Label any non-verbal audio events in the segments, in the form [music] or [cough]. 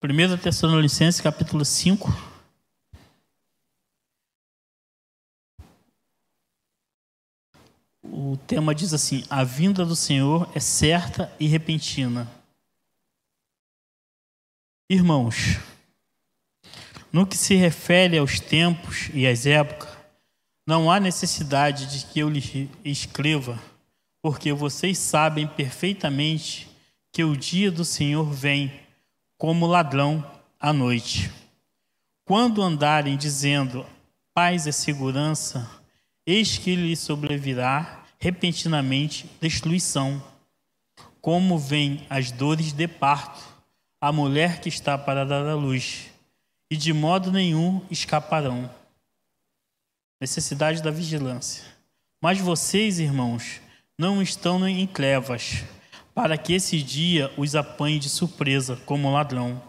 1 Tessalonicenses capítulo 5. O tema diz assim: A vinda do Senhor é certa e repentina. Irmãos, no que se refere aos tempos e às épocas, não há necessidade de que eu lhes escreva, porque vocês sabem perfeitamente que o dia do Senhor vem como ladrão à noite. Quando andarem dizendo paz e segurança, eis que lhe sobrevirá repentinamente destruição, como vem as dores de parto, a mulher que está para dar à luz, e de modo nenhum escaparão. Necessidade da vigilância. Mas vocês, irmãos, não estão em trevas para que esse dia os apanhe de surpresa como ladrão.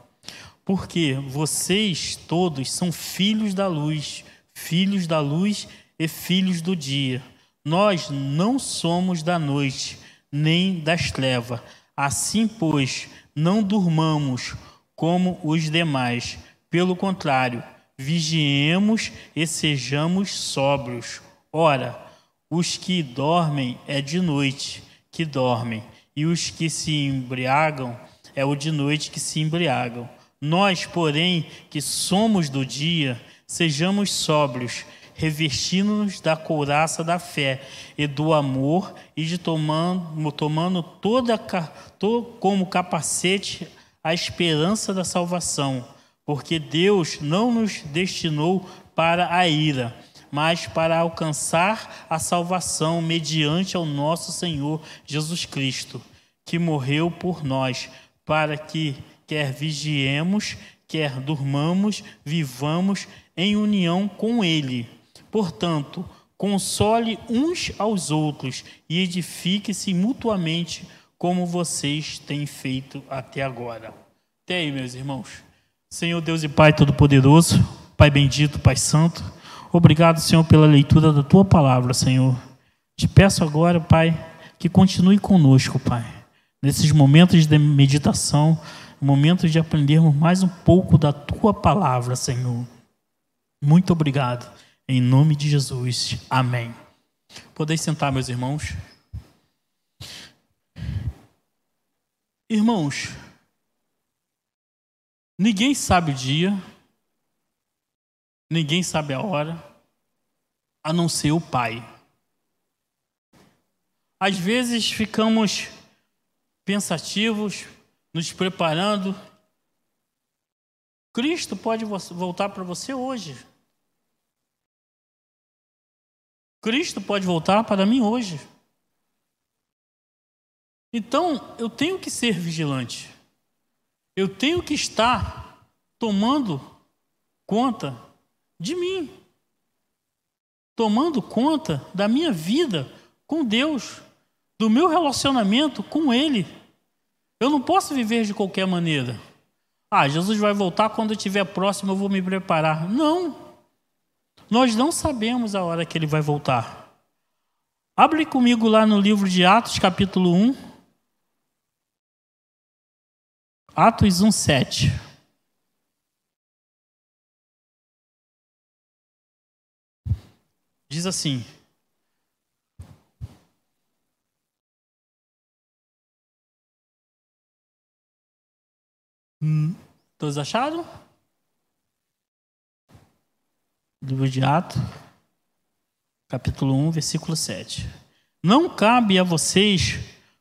Porque vocês todos são filhos da luz, filhos da luz e filhos do dia. Nós não somos da noite, nem das trevas. Assim, pois, não durmamos como os demais. Pelo contrário, vigiemos e sejamos sóbrios. Ora, os que dormem é de noite que dormem e os que se embriagam é o de noite que se embriagam. Nós, porém, que somos do dia, sejamos sóbrios, revestindo-nos da couraça da fé e do amor, e de tomando, tomando toda to, como capacete a esperança da salvação, porque Deus não nos destinou para a ira, mas para alcançar a salvação mediante ao nosso Senhor Jesus Cristo, que morreu por nós, para que quer vigiemos, quer durmamos, vivamos em união com Ele. Portanto, console uns aos outros e edifique-se mutuamente, como vocês têm feito até agora. Até aí, meus irmãos. Senhor Deus e Pai Todo-Poderoso, Pai bendito, Pai Santo, Obrigado, Senhor, pela leitura da tua palavra, Senhor. Te peço agora, Pai, que continue conosco, Pai, nesses momentos de meditação, momentos de aprendermos mais um pouco da tua palavra, Senhor. Muito obrigado. Em nome de Jesus. Amém. Podeis sentar, meus irmãos. Irmãos, ninguém sabe o dia, Ninguém sabe a hora, a não ser o Pai. Às vezes ficamos pensativos, nos preparando. Cristo pode voltar para você hoje. Cristo pode voltar para mim hoje. Então, eu tenho que ser vigilante. Eu tenho que estar tomando conta de mim, tomando conta da minha vida com Deus, do meu relacionamento com Ele. Eu não posso viver de qualquer maneira. Ah, Jesus vai voltar quando eu estiver próximo, eu vou me preparar. Não. Nós não sabemos a hora que ele vai voltar. Abre comigo lá no livro de Atos, capítulo 1. Atos 1, 7. Diz assim: hum, Todos acharam? Livro de Atos, capítulo 1, versículo 7. Não cabe a vocês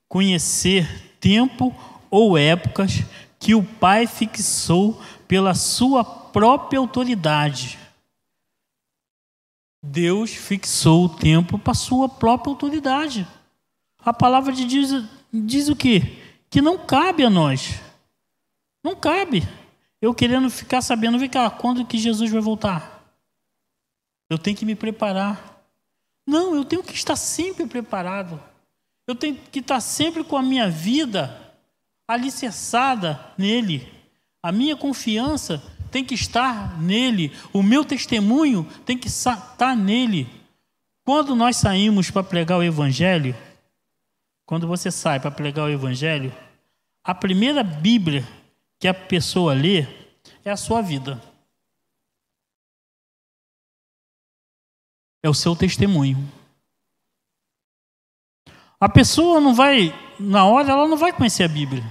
conhecer tempo ou épocas que o Pai fixou pela sua própria autoridade Deus fixou o tempo para sua própria autoridade. A palavra de Deus diz o quê? Que não cabe a nós. Não cabe. Eu querendo ficar sabendo, vem cá, quando que Jesus vai voltar? Eu tenho que me preparar. Não, eu tenho que estar sempre preparado. Eu tenho que estar sempre com a minha vida alicerçada nele. A minha confiança tem que estar nele, o meu testemunho tem que estar nele. Quando nós saímos para pregar o Evangelho, quando você sai para pregar o Evangelho, a primeira Bíblia que a pessoa lê é a sua vida. É o seu testemunho. A pessoa não vai, na hora, ela não vai conhecer a Bíblia.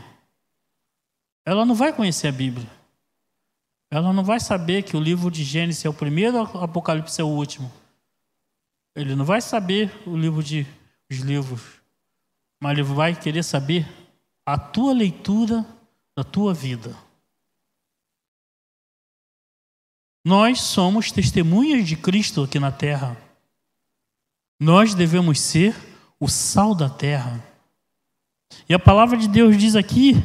Ela não vai conhecer a Bíblia. Ela não vai saber que o livro de Gênesis é o primeiro, o Apocalipse é o último. Ele não vai saber o livro de os livros, mas ele vai querer saber a tua leitura da tua vida. Nós somos testemunhas de Cristo aqui na terra. Nós devemos ser o sal da terra. E a palavra de Deus diz aqui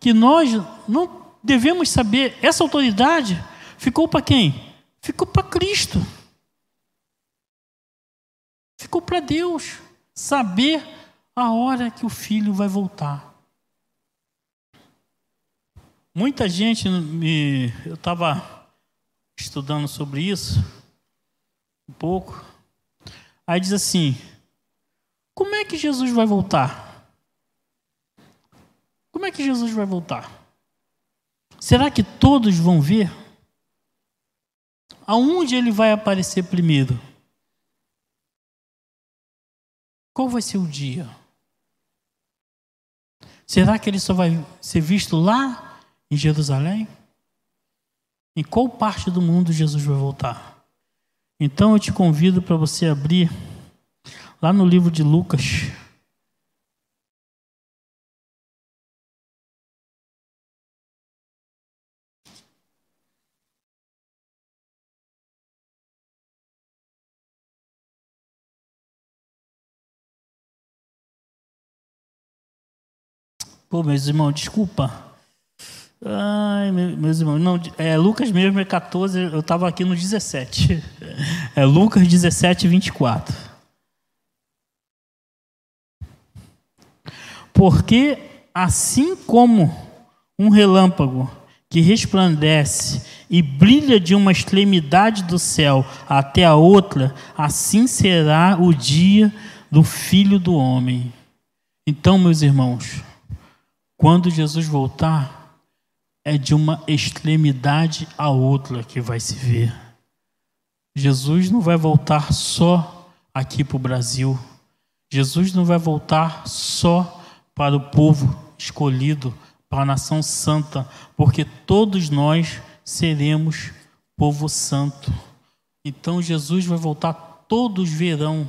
que nós não devemos saber, essa autoridade ficou para quem? Ficou para Cristo. Ficou para Deus saber a hora que o filho vai voltar. Muita gente me. Eu estava estudando sobre isso um pouco. Aí diz assim: como é que Jesus vai voltar? Como é que Jesus vai voltar? Será que todos vão ver? Aonde ele vai aparecer primeiro? Qual vai ser o dia? Será que ele só vai ser visto lá em Jerusalém? Em qual parte do mundo Jesus vai voltar? Então eu te convido para você abrir lá no livro de Lucas, Pô, meus irmãos, desculpa. Ai, meus irmãos, não, é Lucas mesmo é 14, eu estava aqui no 17. [laughs] É Lucas 17, 24. Porque assim como um relâmpago que resplandece e brilha de uma extremidade do céu até a outra, assim será o dia do Filho do Homem. Então, meus irmãos, quando Jesus voltar, é de uma extremidade a outra que vai se ver. Jesus não vai voltar só aqui para o Brasil. Jesus não vai voltar só para o povo escolhido, para a nação santa, porque todos nós seremos povo santo. Então Jesus vai voltar, todos verão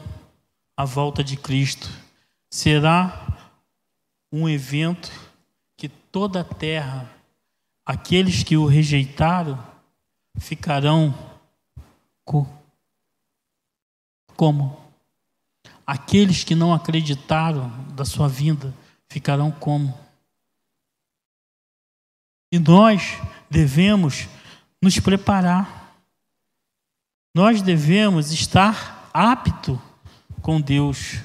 a volta de Cristo. Será um evento toda a terra, aqueles que o rejeitaram ficarão como? Aqueles que não acreditaram da sua vinda ficarão como? E nós devemos nos preparar. Nós devemos estar apto com Deus.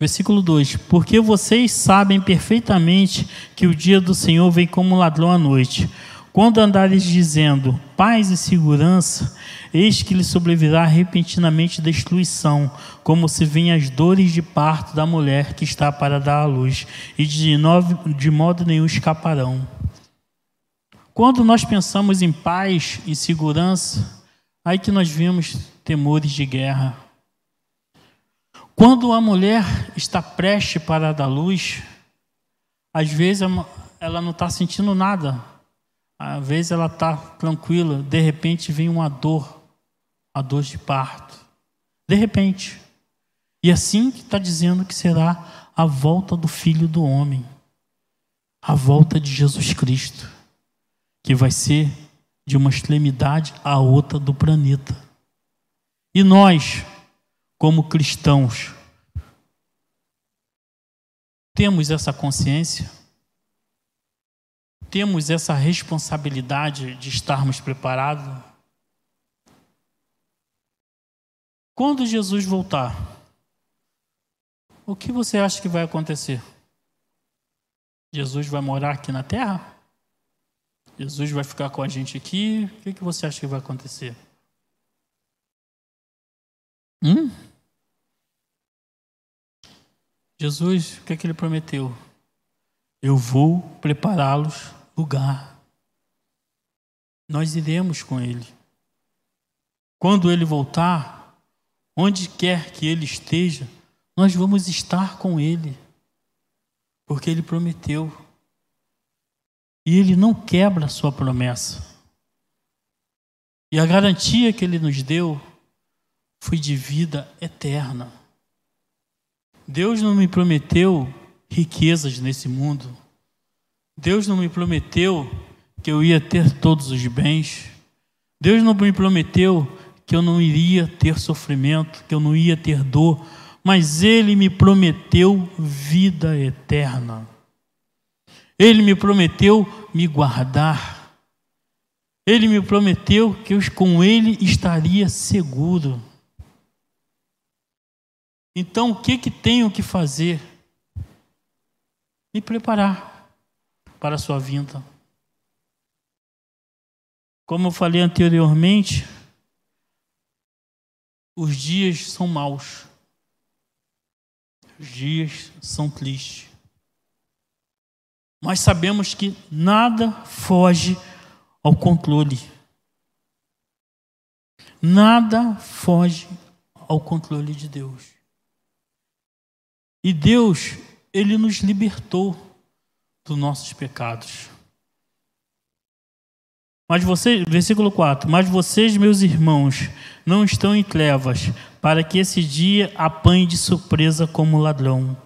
Versículo 2: Porque vocês sabem perfeitamente que o dia do Senhor vem como ladrão à noite. Quando andares dizendo paz e segurança, eis que lhe sobrevirá repentinamente destruição, como se vêm as dores de parto da mulher que está para dar à luz, e de, novo, de modo nenhum escaparão. Quando nós pensamos em paz e segurança, aí que nós vimos temores de guerra quando a mulher está prestes para dar luz, às vezes ela não está sentindo nada, às vezes ela está tranquila, de repente vem uma dor, a dor de parto. De repente. E assim que está dizendo que será a volta do Filho do Homem, a volta de Jesus Cristo, que vai ser de uma extremidade à outra do planeta. E nós, como cristãos, temos essa consciência? Temos essa responsabilidade de estarmos preparados? Quando Jesus voltar, o que você acha que vai acontecer? Jesus vai morar aqui na terra? Jesus vai ficar com a gente aqui? O que você acha que vai acontecer? Hum? Jesus, o que, é que ele prometeu? eu vou prepará-los lugar. Nós iremos com ele. Quando ele voltar, onde quer que ele esteja, nós vamos estar com ele, porque ele prometeu. E ele não quebra a sua promessa. E a garantia que ele nos deu foi de vida eterna. Deus não me prometeu riquezas nesse mundo. Deus não me prometeu que eu ia ter todos os bens. Deus não me prometeu que eu não iria ter sofrimento, que eu não ia ter dor, mas Ele me prometeu vida eterna. Ele me prometeu me guardar. Ele me prometeu que eu com Ele estaria seguro. Então, o que, que tenho que fazer? Me preparar para a sua vinda. Como eu falei anteriormente, os dias são maus. Os dias são tristes. Mas sabemos que nada foge ao controle. Nada foge ao controle de Deus. E Deus, Ele nos libertou dos nossos pecados. Mas vocês, versículo 4: Mas vocês, meus irmãos, não estão em trevas, para que esse dia apanhe de surpresa como ladrão.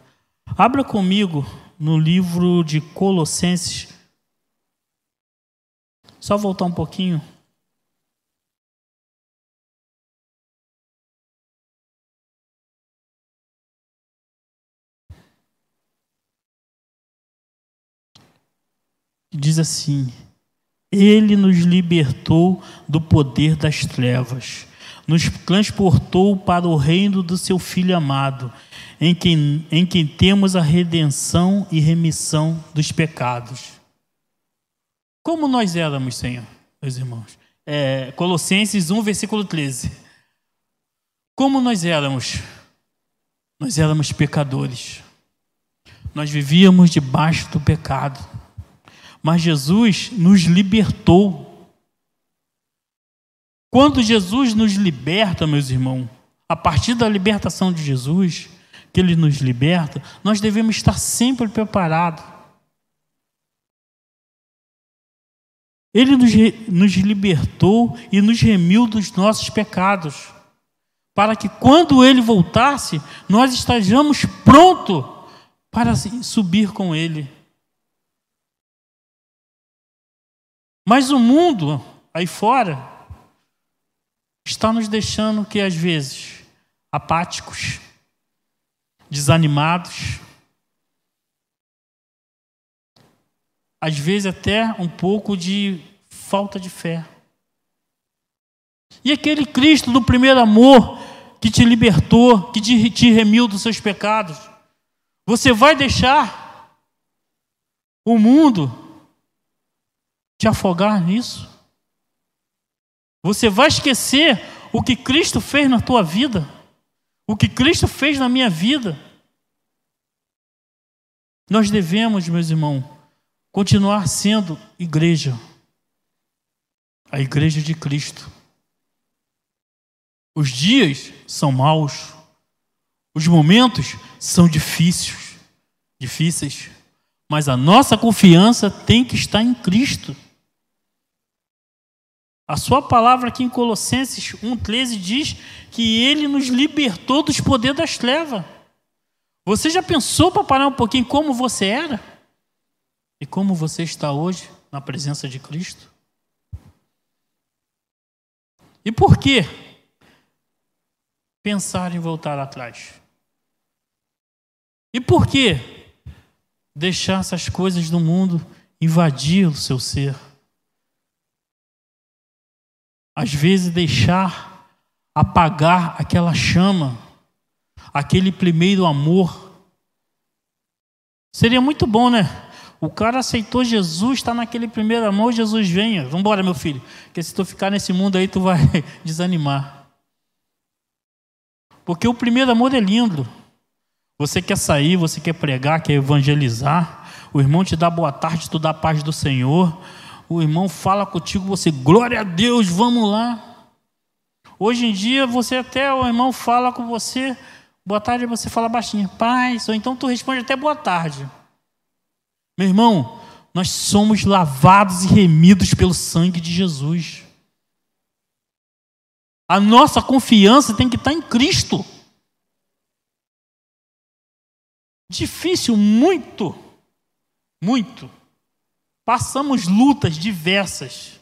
Abra comigo no livro de Colossenses, só voltar um pouquinho. Diz assim: Ele nos libertou do poder das trevas, nos transportou para o reino do seu Filho amado, em quem, em quem temos a redenção e remissão dos pecados. Como nós éramos, Senhor, meus irmãos? É, Colossenses 1, versículo 13. Como nós éramos? Nós éramos pecadores. Nós vivíamos debaixo do pecado. Mas Jesus nos libertou. Quando Jesus nos liberta, meus irmãos, a partir da libertação de Jesus, que Ele nos liberta, nós devemos estar sempre preparados Ele nos, nos libertou e nos remiu dos nossos pecados, para que quando Ele voltasse, nós estejamos prontos para subir com Ele. Mas o mundo aí fora está nos deixando que às vezes apáticos, desanimados, às vezes até um pouco de falta de fé. E aquele Cristo do primeiro amor que te libertou, que te, remiu dos seus pecados, você vai deixar o mundo te afogar nisso? Você vai esquecer o que Cristo fez na tua vida? O que Cristo fez na minha vida? Nós devemos, meus irmãos, continuar sendo igreja, a igreja de Cristo. Os dias são maus, os momentos são difíceis, difíceis, mas a nossa confiança tem que estar em Cristo. A sua palavra aqui em Colossenses 1,13 diz que ele nos libertou dos poderes das trevas. Você já pensou para parar um pouquinho como você era? E como você está hoje na presença de Cristo? E por que pensar em voltar atrás? E por que deixar essas coisas do mundo invadir o seu ser? Às vezes deixar apagar aquela chama, aquele primeiro amor. Seria muito bom, né? O cara aceitou Jesus, está naquele primeiro amor, Jesus venha. Vamos embora, meu filho. Porque se tu ficar nesse mundo aí, tu vai [laughs] desanimar. Porque o primeiro amor é lindo. Você quer sair, você quer pregar, quer evangelizar. o irmão te dá boa tarde, tu dá a paz do Senhor, o irmão fala contigo, você, glória a Deus, vamos lá. Hoje em dia, você até, o irmão fala com você, boa tarde, você fala baixinho, paz, ou então tu responde até boa tarde. Meu irmão, nós somos lavados e remidos pelo sangue de Jesus. A nossa confiança tem que estar em Cristo. Difícil, muito, muito. Passamos lutas diversas.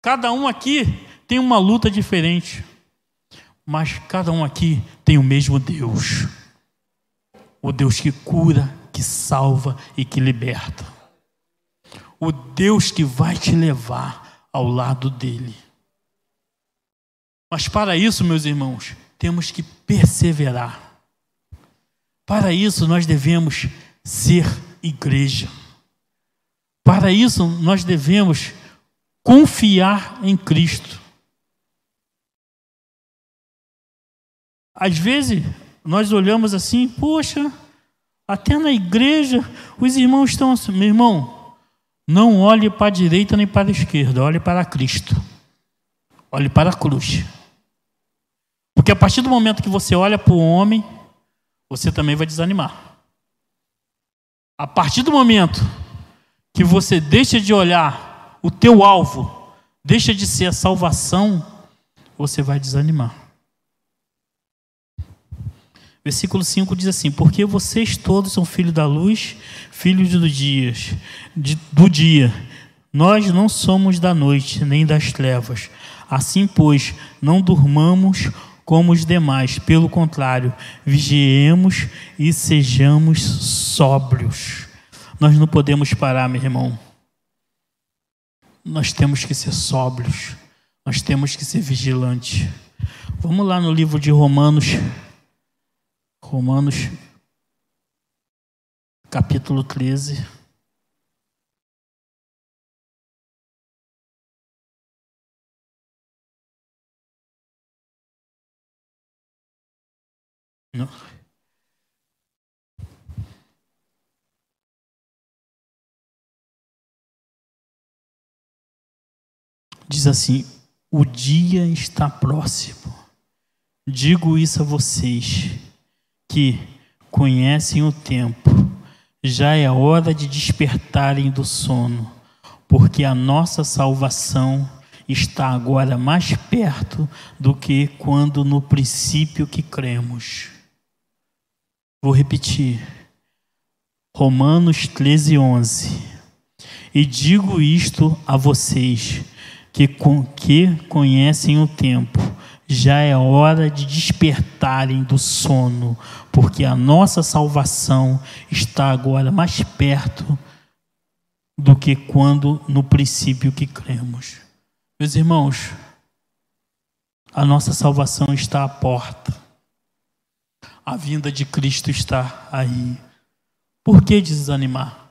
Cada um aqui tem uma luta diferente, mas cada um aqui tem o mesmo Deus. O Deus que cura, que salva e que liberta. O Deus que vai te levar ao lado dele. Mas para isso, meus irmãos, temos que perseverar. Para isso, nós devemos ser igreja. Para isso, nós devemos confiar em Cristo. Às vezes, nós olhamos assim, poxa, até na igreja os irmãos estão assim. Meu irmão, não olhe para a direita nem para a esquerda, olhe para Cristo. Olhe para a cruz. Porque a partir do momento que você olha para o homem, você também vai desanimar. A partir do momento que você deixa de olhar o teu alvo, deixa de ser a salvação, você vai desanimar. Versículo 5 diz assim: Porque vocês todos são filhos da luz, filhos do dia, do dia. Nós não somos da noite, nem das trevas. Assim, pois, não durmamos como os demais. Pelo contrário, vigiemos e sejamos sóbrios. Nós não podemos parar, meu irmão. Nós temos que ser sóbrios. Nós temos que ser vigilantes. Vamos lá no livro de Romanos. Romanos, capítulo 13. Diz assim: o dia está próximo. Digo isso a vocês que conhecem o tempo. Já é hora de despertarem do sono, porque a nossa salvação está agora mais perto do que quando no princípio que cremos. Vou repetir. Romanos 13, 11. E digo isto a vocês que, que conhecem o tempo, já é hora de despertarem do sono, porque a nossa salvação está agora mais perto do que quando no princípio que cremos. Meus irmãos, a nossa salvação está à porta. A vinda de Cristo está aí. Por que desanimar?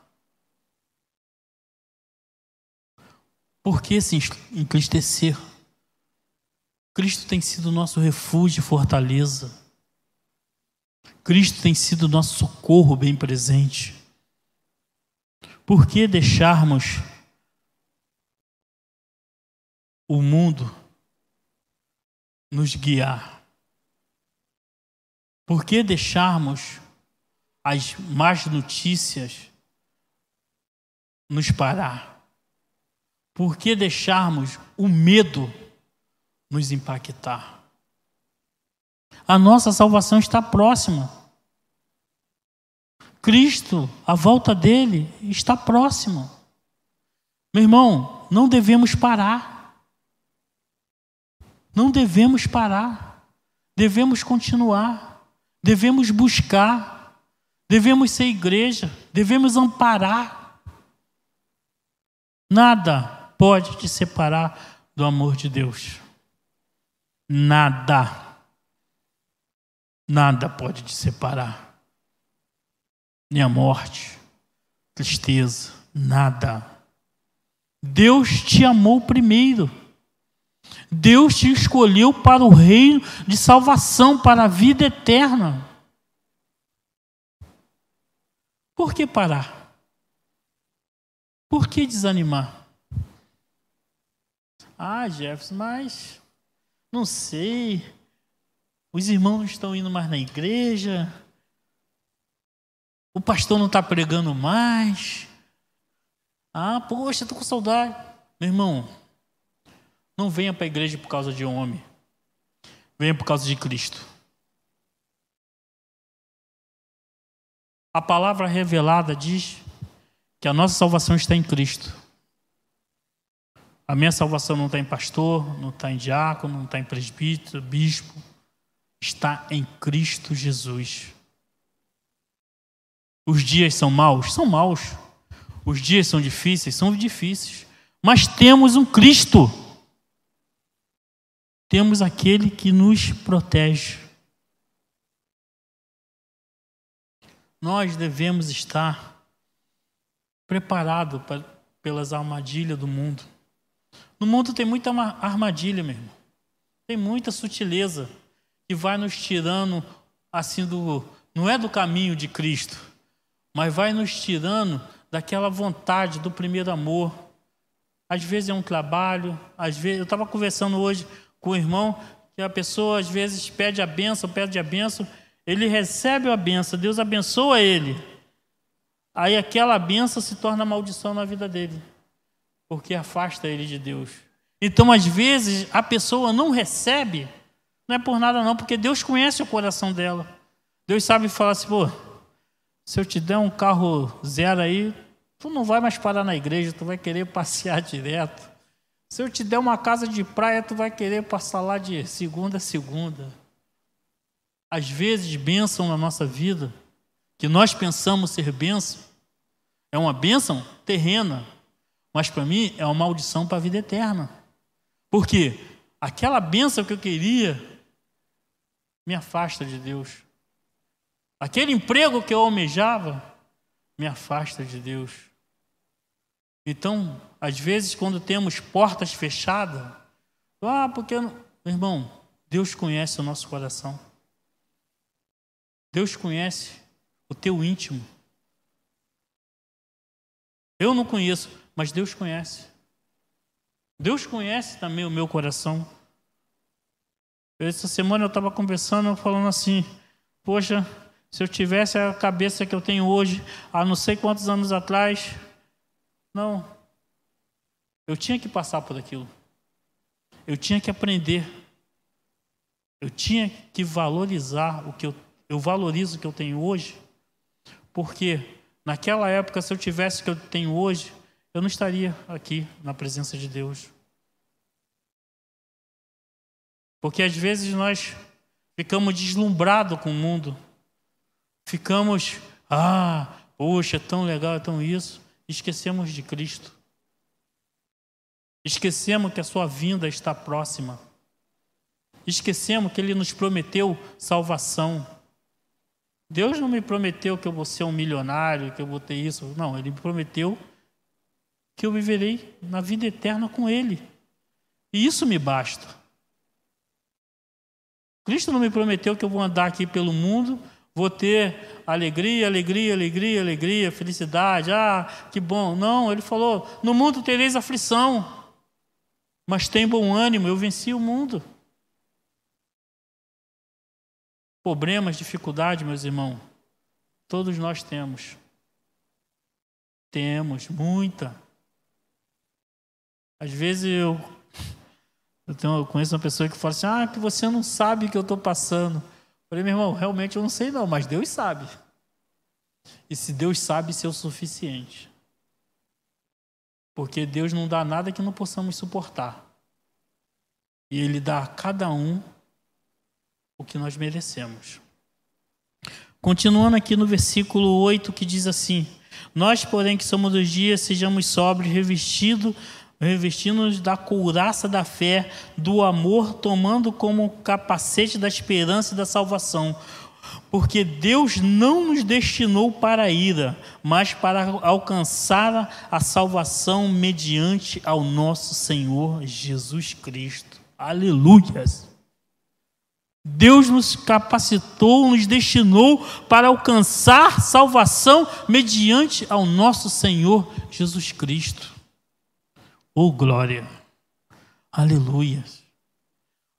Por que se entristecer? Cristo tem sido nosso refúgio e fortaleza. Cristo tem sido nosso socorro bem presente. Por que deixarmos o mundo nos guiar? Por que deixarmos as más notícias nos parar? Por que deixarmos o medo nos impactar? A nossa salvação está próxima. Cristo, a volta dele está próxima. Meu irmão, não devemos parar. Não devemos parar. Devemos continuar devemos buscar, devemos ser igreja, devemos amparar. Nada pode te separar do amor de Deus. Nada. Nada pode te separar. Nem a morte, tristeza, nada. Deus te amou primeiro. Deus te escolheu para o reino de salvação, para a vida eterna. Por que parar? Por que desanimar? Ah, Jefferson, mas não sei. Os irmãos não estão indo mais na igreja. O pastor não está pregando mais. Ah, poxa, estou com saudade. Meu irmão, não venha para a igreja por causa de homem. Venha por causa de Cristo. A palavra revelada diz que a nossa salvação está em Cristo. A minha salvação não está em pastor, não está em diácono, não está em presbítero, bispo. Está em Cristo Jesus. Os dias são maus? São maus. Os dias são difíceis? São difíceis. Mas temos um Cristo. Temos aquele que nos protege. Nós devemos estar preparados pelas armadilhas do mundo. No mundo tem muita armadilha, meu irmão. Tem muita sutileza que vai nos tirando assim do não é do caminho de Cristo, mas vai nos tirando daquela vontade do primeiro amor. Às vezes é um trabalho, às vezes eu estava conversando hoje com o irmão que a pessoa às vezes pede a benção, pede a benção, ele recebe a benção, Deus abençoa ele. Aí aquela benção se torna maldição na vida dele, porque afasta ele de Deus. Então, às vezes, a pessoa não recebe, não é por nada não, porque Deus conhece o coração dela. Deus sabe falar assim, pô, se eu te der um carro zero aí, tu não vai mais parar na igreja, tu vai querer [laughs] passear direto. Se eu te der uma casa de praia, tu vai querer passar lá de segunda a segunda às vezes, bênção na nossa vida, que nós pensamos ser bênção, é uma bênção terrena, mas para mim é uma maldição para a vida eterna. Por quê? Aquela bênção que eu queria me afasta de Deus. Aquele emprego que eu almejava me afasta de Deus. Então, às vezes, quando temos portas fechadas, ah, porque. Meu irmão, Deus conhece o nosso coração. Deus conhece o teu íntimo. Eu não conheço, mas Deus conhece. Deus conhece também o meu coração. Essa semana eu estava conversando, falando assim: Poxa, se eu tivesse a cabeça que eu tenho hoje, há não sei quantos anos atrás, não. Eu tinha que passar por aquilo. Eu tinha que aprender. Eu tinha que valorizar o que eu eu valorizo o que eu tenho hoje, porque naquela época, se eu tivesse o que eu tenho hoje, eu não estaria aqui na presença de Deus. Porque às vezes nós ficamos deslumbrados com o mundo, ficamos, ah, poxa, é tão legal, é tão isso, esquecemos de Cristo. Esquecemos que a sua vinda está próxima. Esquecemos que Ele nos prometeu salvação. Deus não me prometeu que eu vou ser um milionário, que eu vou ter isso. Não, Ele me prometeu que eu viverei na vida eterna com Ele. E isso me basta. Cristo não me prometeu que eu vou andar aqui pelo mundo, vou ter alegria, alegria, alegria, alegria, felicidade. Ah, que bom. Não, Ele falou: no mundo tereis aflição, mas tem bom ânimo, eu venci o mundo. Problemas, dificuldade, meus irmãos, todos nós temos. Temos, muita. Às vezes eu, eu, tenho, eu conheço uma pessoa que fala assim: ah, que você não sabe o que eu estou passando. Eu falei, meu irmão, realmente eu não sei não, mas Deus sabe. E se Deus sabe, isso é o suficiente. Porque Deus não dá nada que não possamos suportar. E Ele dá a cada um o que nós merecemos. Continuando aqui no versículo 8, que diz assim: Nós, porém, que somos dos dias, sejamos sóbrios, revestidos revestindo-nos da couraça da fé, do amor, tomando como capacete da esperança e da salvação. Porque Deus não nos destinou para a ira, mas para alcançar a salvação mediante ao nosso Senhor Jesus Cristo. Aleluias! Deus nos capacitou, nos destinou para alcançar salvação mediante ao nosso Senhor Jesus Cristo. Oh glória! Aleluia!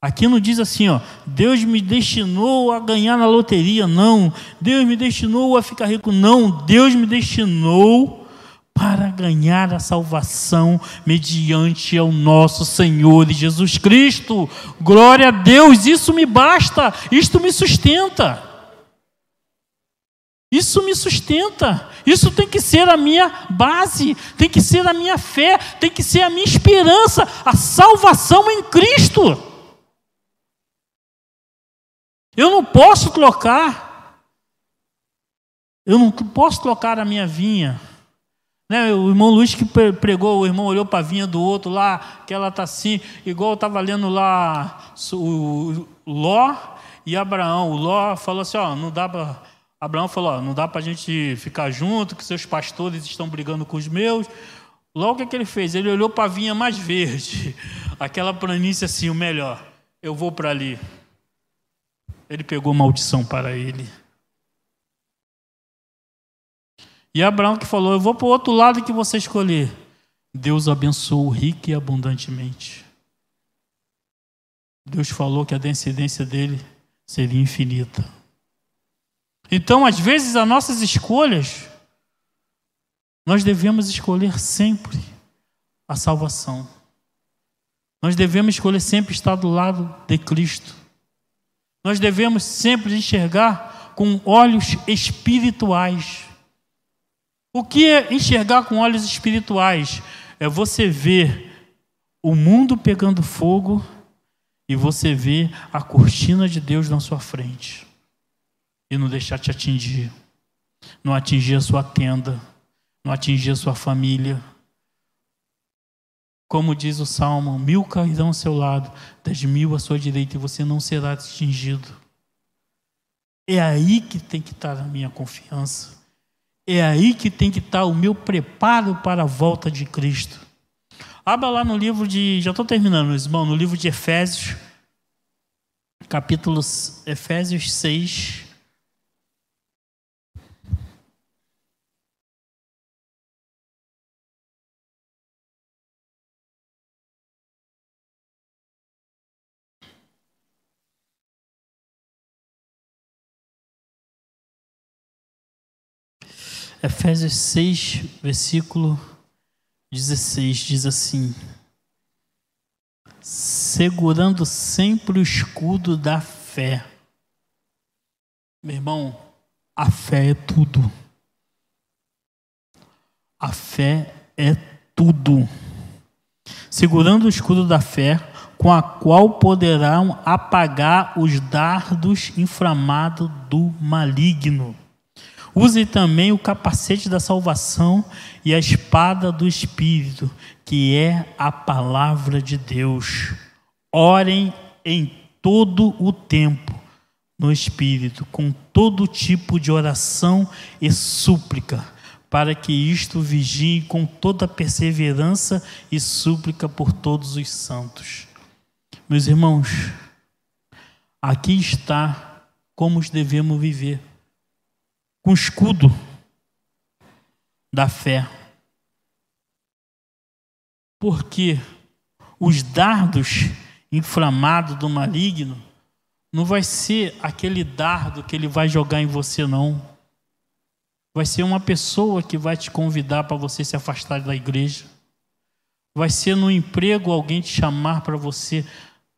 Aqui não diz assim, ó, Deus me destinou a ganhar na loteria, não. Deus me destinou a ficar rico, não. Deus me destinou para ganhar a salvação mediante ao nosso Senhor Jesus Cristo. Glória a Deus, isso me basta, isto me sustenta. Isso me sustenta. Isso tem que ser a minha base, tem que ser a minha fé, tem que ser a minha esperança, a salvação em Cristo. Eu não posso trocar. Eu não posso trocar a minha vinha. Né, o irmão Luiz que pregou, o irmão olhou para a vinha do outro lá, que ela está assim, igual eu estava lendo lá o Ló e Abraão. O Ló falou assim: ó, não dá para. Abraão falou: ó, não dá para a gente ficar junto, que seus pastores estão brigando com os meus. Logo o que, que ele fez? Ele olhou para a vinha mais verde, [laughs] aquela planície assim, o melhor. Eu vou para ali. Ele pegou maldição para ele. E Abraão que falou: Eu vou para o outro lado que você escolher. Deus abençoou rico e abundantemente. Deus falou que a descendência dele seria infinita. Então, às vezes, as nossas escolhas, nós devemos escolher sempre a salvação. Nós devemos escolher sempre estar do lado de Cristo. Nós devemos sempre enxergar com olhos espirituais. O que é enxergar com olhos espirituais? É você ver o mundo pegando fogo e você ver a cortina de Deus na sua frente e não deixar te atingir, não atingir a sua tenda, não atingir a sua família. Como diz o Salmo, mil cairão ao seu lado, dez mil à sua direita, e você não será atingido. É aí que tem que estar a minha confiança. É aí que tem que estar o meu preparo para a volta de Cristo. Abra lá no livro de. Já estou terminando, irmão, no livro de Efésios, capítulo Efésios 6. Efésios 6, versículo 16 diz assim: Segurando sempre o escudo da fé. Meu irmão, a fé é tudo. A fé é tudo. Segurando o escudo da fé, com a qual poderão apagar os dardos inflamados do maligno. Use também o capacete da salvação e a espada do Espírito, que é a palavra de Deus. Orem em todo o tempo no Espírito, com todo tipo de oração e súplica, para que isto vigie com toda perseverança e súplica por todos os santos. Meus irmãos, aqui está como devemos viver com o escudo da fé. Porque os dardos inflamados do maligno não vai ser aquele dardo que ele vai jogar em você, não. Vai ser uma pessoa que vai te convidar para você se afastar da igreja. Vai ser no emprego alguém te chamar para você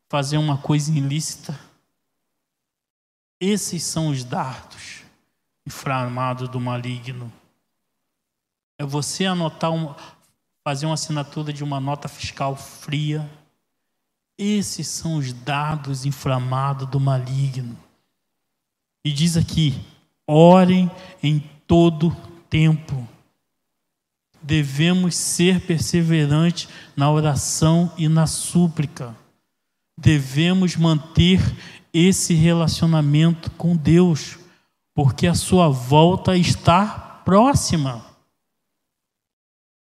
fazer uma coisa ilícita. Esses são os dardos inflamado do maligno. É você anotar uma, fazer uma assinatura de uma nota fiscal fria. Esses são os dados inflamados do maligno. E diz aqui: orem em todo tempo. Devemos ser perseverantes na oração e na súplica. Devemos manter esse relacionamento com Deus porque a sua volta está próxima.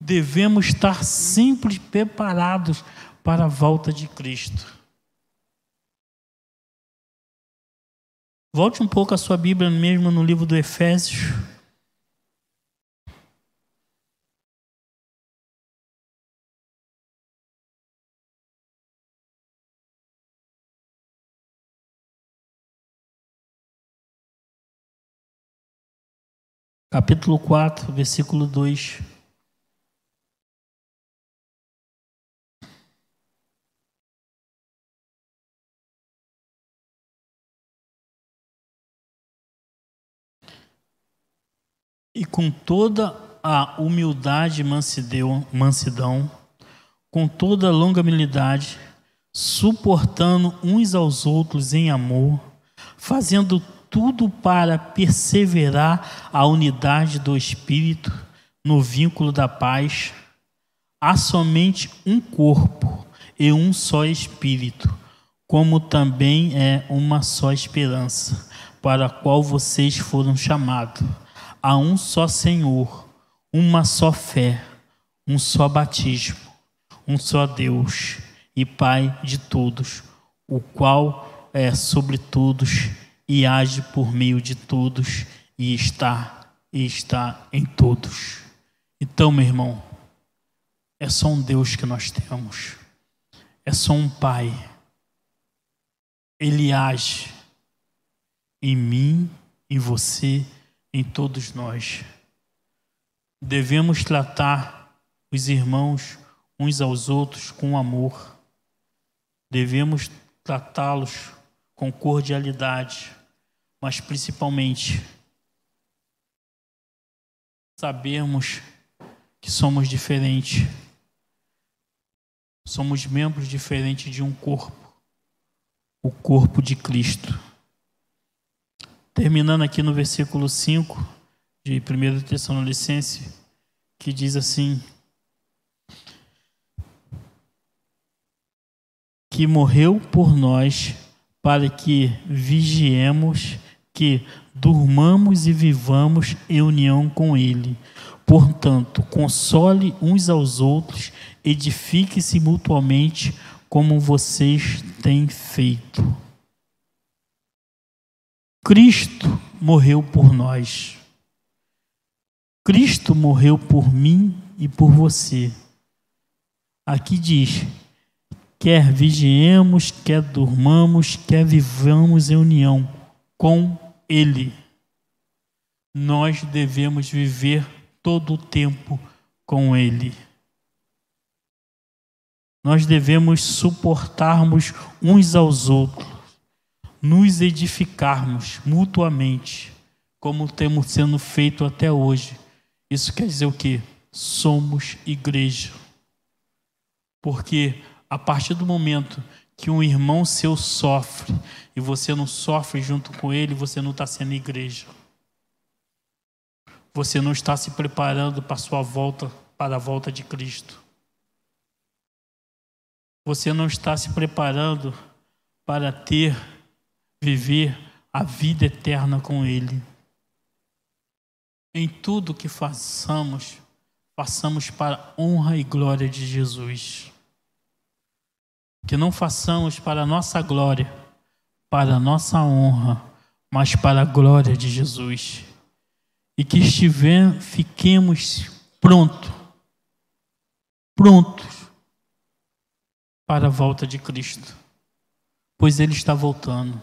Devemos estar sempre preparados para a volta de Cristo. Volte um pouco a sua Bíblia mesmo no livro do Efésios. Capítulo 4, versículo 2. e com toda a humildade e mansidão, com toda a longanimidade, suportando uns aos outros em amor, fazendo tudo para perseverar a unidade do Espírito no vínculo da paz. Há somente um corpo e um só Espírito, como também é uma só esperança, para a qual vocês foram chamados há um só Senhor, uma só fé, um só batismo, um só Deus e Pai de todos, o qual é sobre todos e age por meio de todos e está e está em todos. Então, meu irmão, é só um Deus que nós temos. É só um Pai. Ele age em mim, em você em todos nós. Devemos tratar os irmãos uns aos outros com amor. Devemos tratá-los com cordialidade, mas principalmente sabermos que somos diferentes. Somos membros diferentes de um corpo, o corpo de Cristo. Terminando aqui no versículo 5 de 1 Tessalonicense, que diz assim: Que morreu por nós para que vigiemos, que durmamos e vivamos em união com Ele. Portanto, console uns aos outros, edifique-se mutuamente, como vocês têm feito. Cristo morreu por nós. Cristo morreu por mim e por você. Aqui diz: quer vigiemos, quer durmamos, quer vivamos em união com Ele. Nós devemos viver todo o tempo com Ele. Nós devemos suportarmos uns aos outros nos edificarmos mutuamente, como temos sendo feito até hoje. Isso quer dizer o quê? Somos igreja. Porque a partir do momento que um irmão seu sofre e você não sofre junto com ele, você não está sendo igreja. Você não está se preparando para a sua volta, para a volta de Cristo. Você não está se preparando para ter viver a vida eterna com Ele. Em tudo que façamos, façamos para a honra e glória de Jesus. Que não façamos para a nossa glória, para a nossa honra, mas para a glória de Jesus. E que estiver, fiquemos prontos, prontos para a volta de Cristo, pois Ele está voltando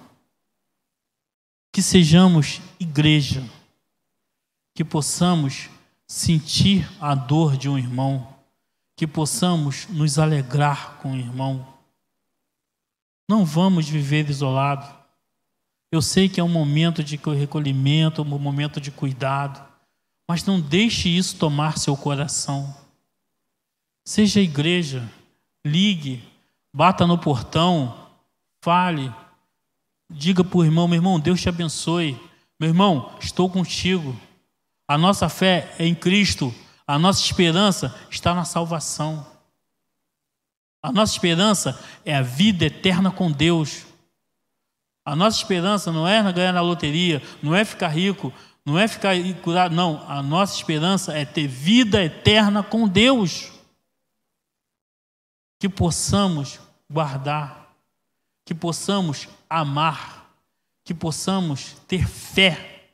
que sejamos igreja, que possamos sentir a dor de um irmão, que possamos nos alegrar com o irmão. Não vamos viver isolado. Eu sei que é um momento de recolhimento, um momento de cuidado, mas não deixe isso tomar seu coração. Seja igreja, ligue, bata no portão, fale, Diga para o irmão, meu irmão, Deus te abençoe. Meu irmão, estou contigo. A nossa fé é em Cristo. A nossa esperança está na salvação. A nossa esperança é a vida eterna com Deus. A nossa esperança não é ganhar na loteria, não é ficar rico, não é ficar curado, não. A nossa esperança é ter vida eterna com Deus. Que possamos guardar, que possamos amar, que possamos ter fé.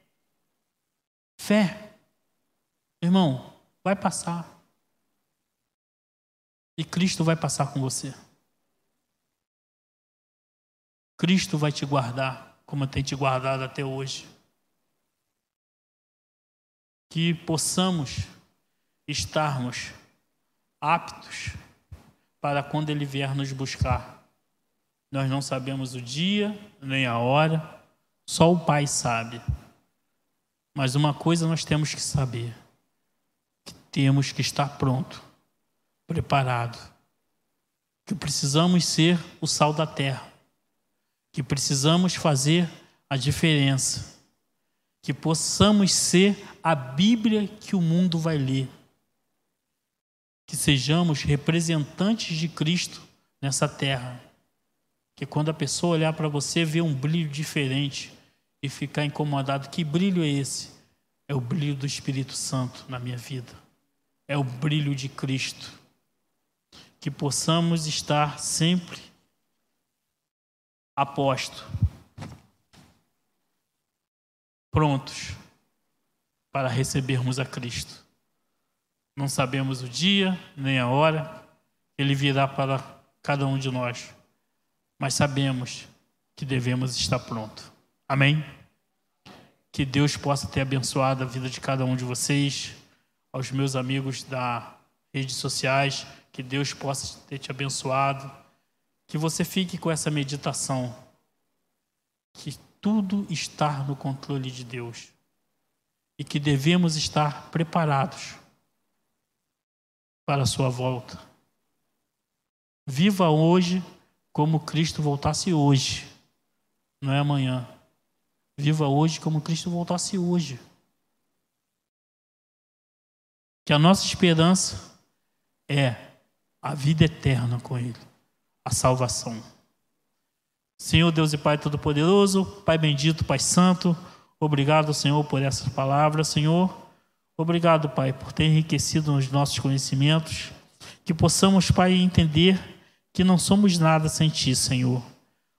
Fé. Irmão, vai passar. E Cristo vai passar com você. Cristo vai te guardar, como tem te guardado até hoje. Que possamos estarmos aptos para quando Ele vier nos buscar. Nós não sabemos o dia nem a hora, só o Pai sabe. Mas uma coisa nós temos que saber: que temos que estar pronto, preparado, que precisamos ser o sal da terra que precisamos fazer a diferença, que possamos ser a Bíblia que o mundo vai ler, que sejamos representantes de Cristo nessa terra, que quando a pessoa olhar para você vê um brilho diferente e ficar incomodado, que brilho é esse? É o brilho do Espírito Santo na minha vida, é o brilho de Cristo, que possamos estar sempre aposto, prontos para recebermos a Cristo. Não sabemos o dia nem a hora, ele virá para cada um de nós, mas sabemos que devemos estar pronto. Amém? Que Deus possa ter abençoado a vida de cada um de vocês, aos meus amigos da redes sociais, que Deus possa ter te abençoado que você fique com essa meditação, que tudo está no controle de Deus e que devemos estar preparados para a sua volta. Viva hoje como Cristo voltasse hoje, não é amanhã. Viva hoje como Cristo voltasse hoje. Que a nossa esperança é a vida eterna com Ele a salvação. Senhor Deus e Pai Todo-Poderoso, Pai bendito, Pai Santo, obrigado, Senhor, por essas palavras, Senhor. Obrigado, Pai, por ter enriquecido os nossos conhecimentos, que possamos, Pai, entender que não somos nada sem Ti, Senhor.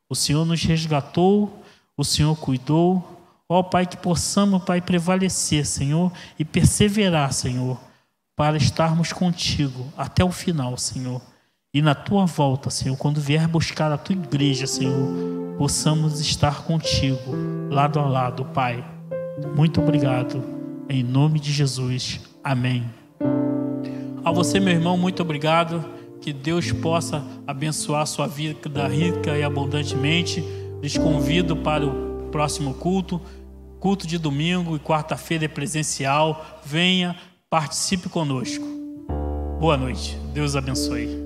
O Senhor nos resgatou, o Senhor cuidou. Ó, Pai, que possamos, Pai, prevalecer, Senhor, e perseverar, Senhor, para estarmos contigo até o final, Senhor. E na tua volta, Senhor, quando vier buscar a tua igreja, Senhor, possamos estar contigo, lado a lado, Pai. Muito obrigado. Em nome de Jesus. Amém. A você, meu irmão, muito obrigado. Que Deus possa abençoar a sua vida rica e abundantemente. Lhes convido para o próximo culto. Culto de domingo e quarta-feira é presencial. Venha, participe conosco. Boa noite. Deus abençoe.